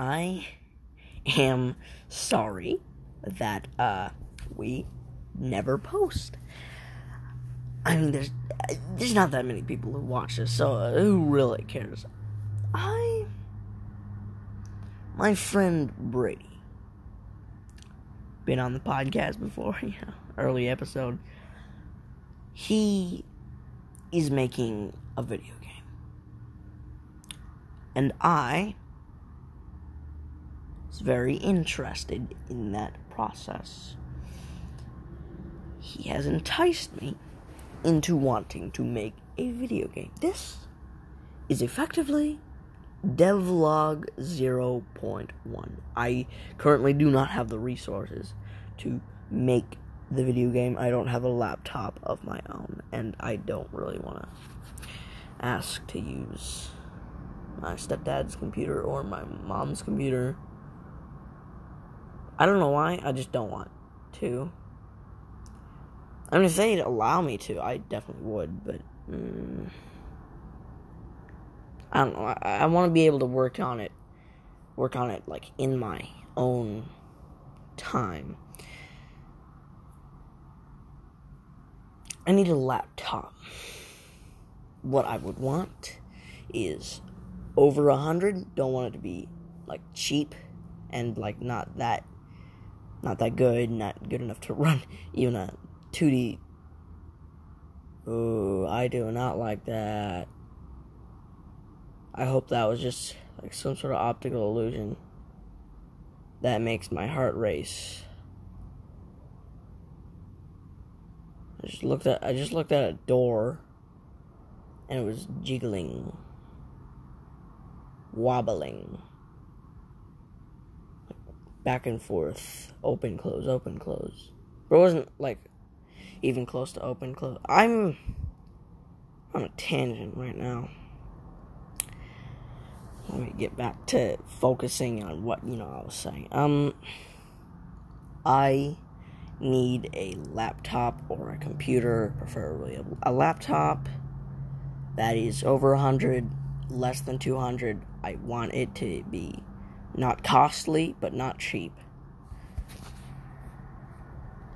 I am sorry that uh, we never post. I mean, there's there's not that many people who watch this, so uh, who really cares? I, my friend Brady, been on the podcast before, yeah, early episode. He is making a video game, and I very interested in that process. He has enticed me into wanting to make a video game. This is effectively devlog 0.1. I currently do not have the resources to make the video game. I don't have a laptop of my own, and I don't really want to ask to use my stepdad's computer or my mom's computer. I don't know why, I just don't want to. I mean, if they'd allow me to, I definitely would, but. Mm, I don't know. I, I want to be able to work on it, work on it like in my own time. I need a laptop. What I would want is over a hundred. Don't want it to be like cheap and like not that, not that good, not good enough to run even a 2D. Ooh, I do not like that. I hope that was just like some sort of optical illusion that makes my heart race. I just looked at I just looked at a door and it was jiggling wobbling back and forth open close open close but it wasn't like even close to open close i'm on a tangent right now let me get back to focusing on what you know I was saying. Um, I need a laptop or a computer, preferably a, a laptop that is over a hundred, less than two hundred. I want it to be not costly but not cheap.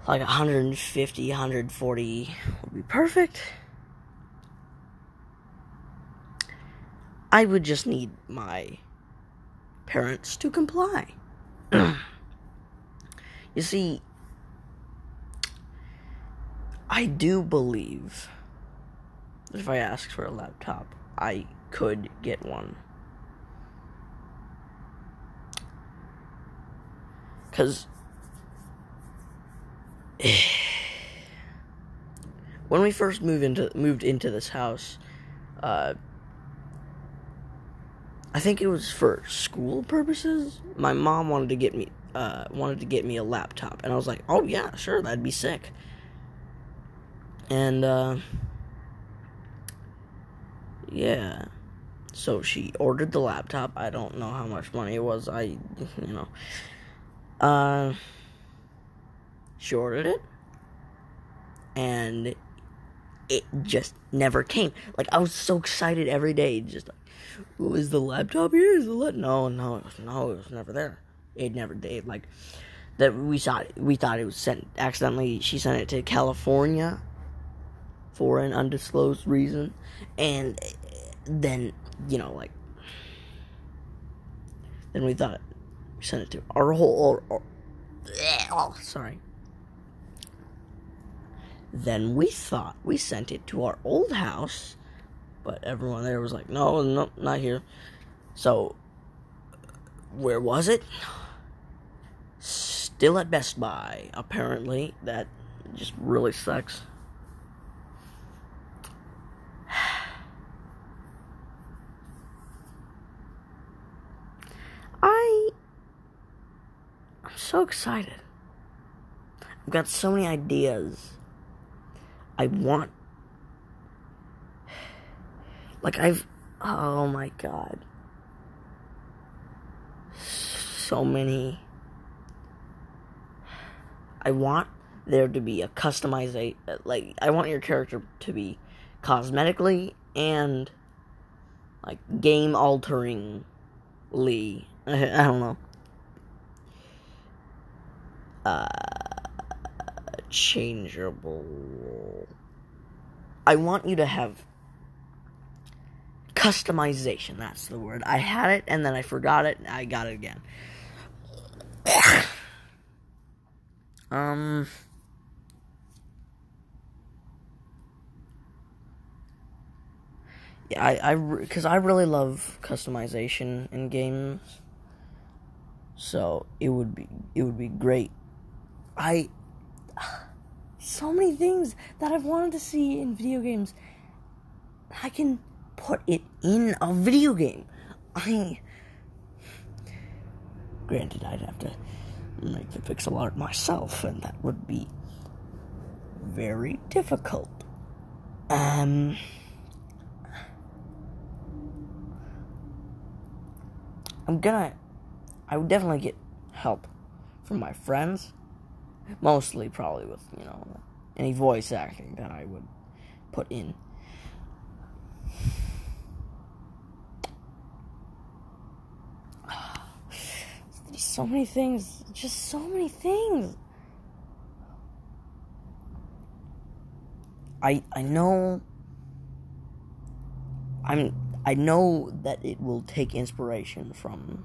Like 150, 140 would be perfect. I would just need my parents to comply. you see, I do believe that if I asked for a laptop, I could get one. Because when we first moved into moved into this house, uh, I think it was for school purposes. My mom wanted to get me uh, wanted to get me a laptop, and I was like, "Oh yeah, sure, that'd be sick." And uh, yeah, so she ordered the laptop. I don't know how much money it was. I, you know, uh, she ordered it, and it just never came. Like I was so excited every day, just like, is the laptop here? Is the la-? no, no, no, it was never there. It never did. Like that we thought we thought it was sent accidentally. She sent it to California for an undisclosed reason, and then you know like then we thought sent it to our whole. Or, oh, sorry. Then we thought we sent it to our old house but everyone there was like, no, no, not here. So, where was it? Still at Best Buy, apparently. That just really sucks. I. I'm so excited. I've got so many ideas. I want like I've oh my god. So many I want there to be a customization like I want your character to be cosmetically and like game alteringly. I, I don't know. Uh, changeable. I want you to have customization. That's the word. I had it and then I forgot it. I got it again. um. Yeah, I, I, because I really love customization in games. So it would be, it would be great. I, so many things that I've wanted to see in video games. I can put it in a video game. I, granted, I'd have to make the pixel art myself, and that would be very difficult. Um. I'm gonna. I would definitely get help from my friends. Mostly, probably with, you know, any voice acting that I would put in. so many things. Just so many things. I I know I'm I know that it will take inspiration from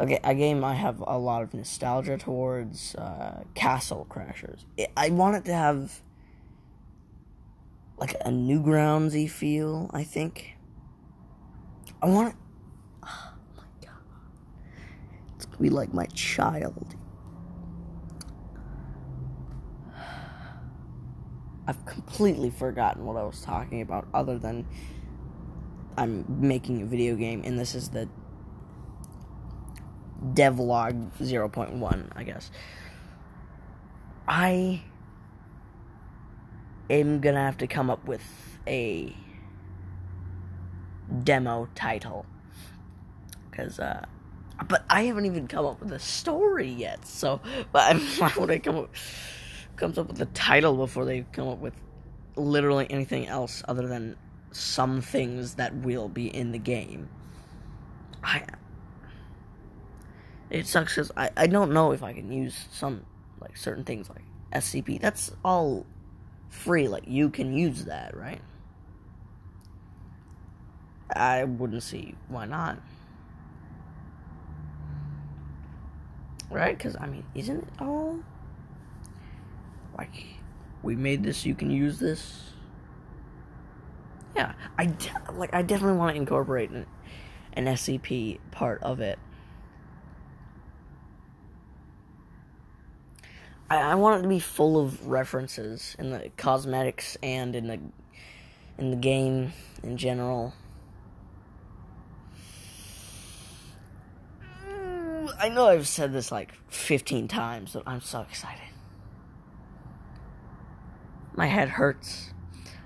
okay, a game I have a lot of nostalgia towards uh, Castle Crashers. It, I want it to have like a Newgroundsy feel. I think I want it. Oh my god, it's gonna be like my child. I've completely forgotten what I was talking about, other than I'm making a video game, and this is the devlog 0.1, I guess. I am gonna have to come up with a demo title. Because, uh, but I haven't even come up with a story yet, so, but I'm, why would I come up, comes up with a title before they come up with literally anything else other than some things that will be in the game. I it sucks because I, I don't know if I can use some like certain things like SCP. That's all free. Like you can use that, right? I wouldn't see why not. Right? Because I mean, isn't it all like we made this? You can use this yeah, I de- like I definitely want to incorporate an, an SCP part of it. I, I want it to be full of references in the cosmetics and in the in the game in general. Mm, I know I've said this like 15 times, but I'm so excited. My head hurts.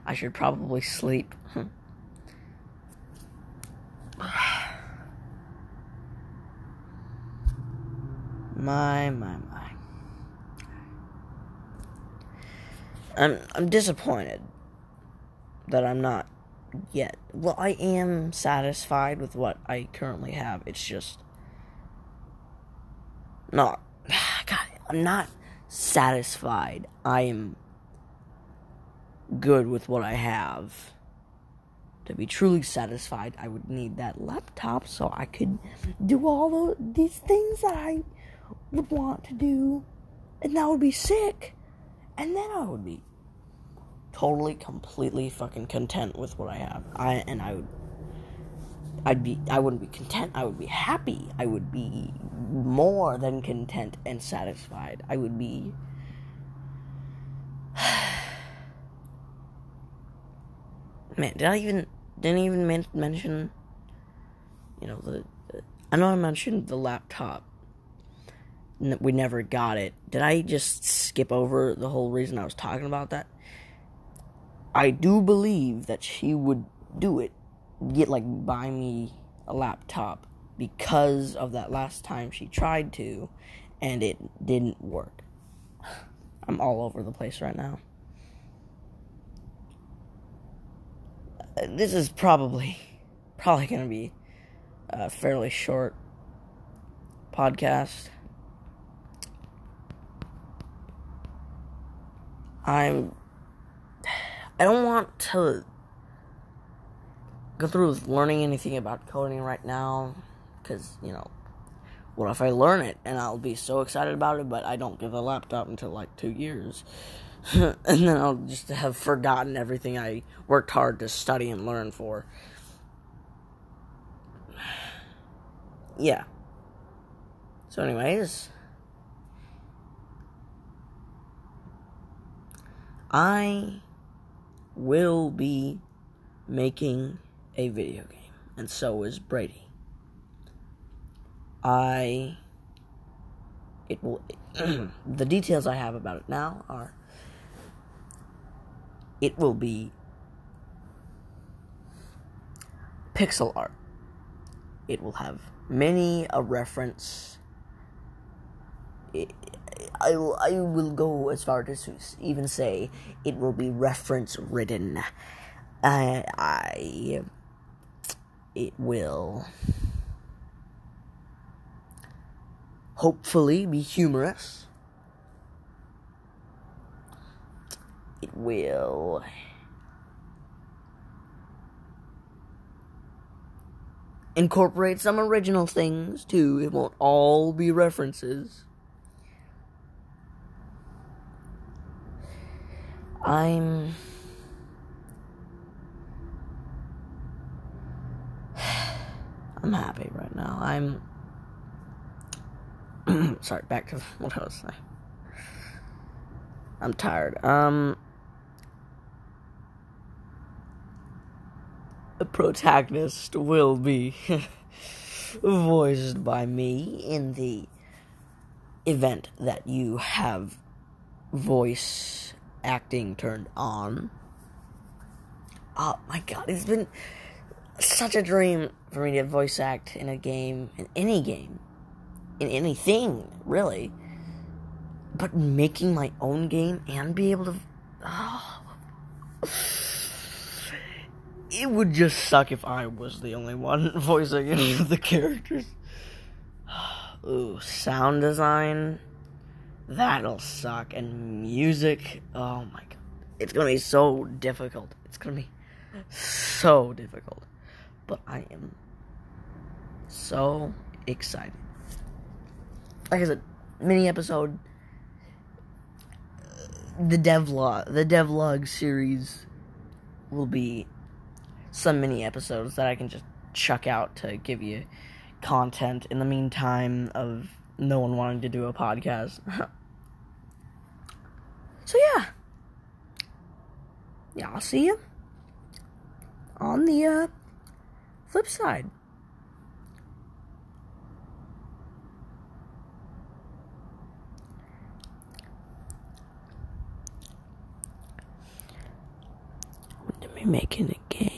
I should probably sleep. Hmm. my, my, my. I'm I'm disappointed that I'm not yet. Well, I am satisfied with what I currently have. It's just not God, I'm not satisfied. I am good with what I have. To be truly satisfied, I would need that laptop so I could do all the, these things that I would want to do. And that would be sick. And then I would be totally, completely fucking content with what I have. I and I would I'd be I wouldn't be content, I would be happy. I would be more than content and satisfied. I would be Man, did I even didn't even mention? You know the, I know I mentioned the laptop. We never got it. Did I just skip over the whole reason I was talking about that? I do believe that she would do it, get like buy me a laptop because of that last time she tried to, and it didn't work. I'm all over the place right now. Uh, this is probably probably gonna be a fairly short podcast. I'm. I don't want to go through learning anything about coding right now, because, you know, what if I learn it and I'll be so excited about it, but I don't get the laptop until like two years? and then I'll just have forgotten everything I worked hard to study and learn for. Yeah. So, anyways, I will be making a video game, and so is Brady. I. It will. the details I have about it now are. It will be pixel art. It will have many a reference. I, I will go as far as to even say it will be reference ridden. I, I it will hopefully be humorous. It will incorporate some original things too. It won't all be references. I'm I'm happy right now. I'm sorry, back to what I was saying. I'm tired. Um the protagonist will be voiced by me in the event that you have voice acting turned on. Oh my god, it's been such a dream for me to voice act in a game, in any game, in anything, really. But making my own game and be able to. Oh, it would just suck if I was the only one voicing any of the characters. Ooh, sound design. That'll suck. And music. Oh my god. It's gonna be so difficult. It's gonna be so difficult. But I am so excited. Like I said, mini episode. The devlog, the devlog series will be some mini episodes that I can just chuck out to give you content in the meantime of no one wanting to do a podcast. so yeah. Yeah, I'll see you on the uh, flip side. We're making a game.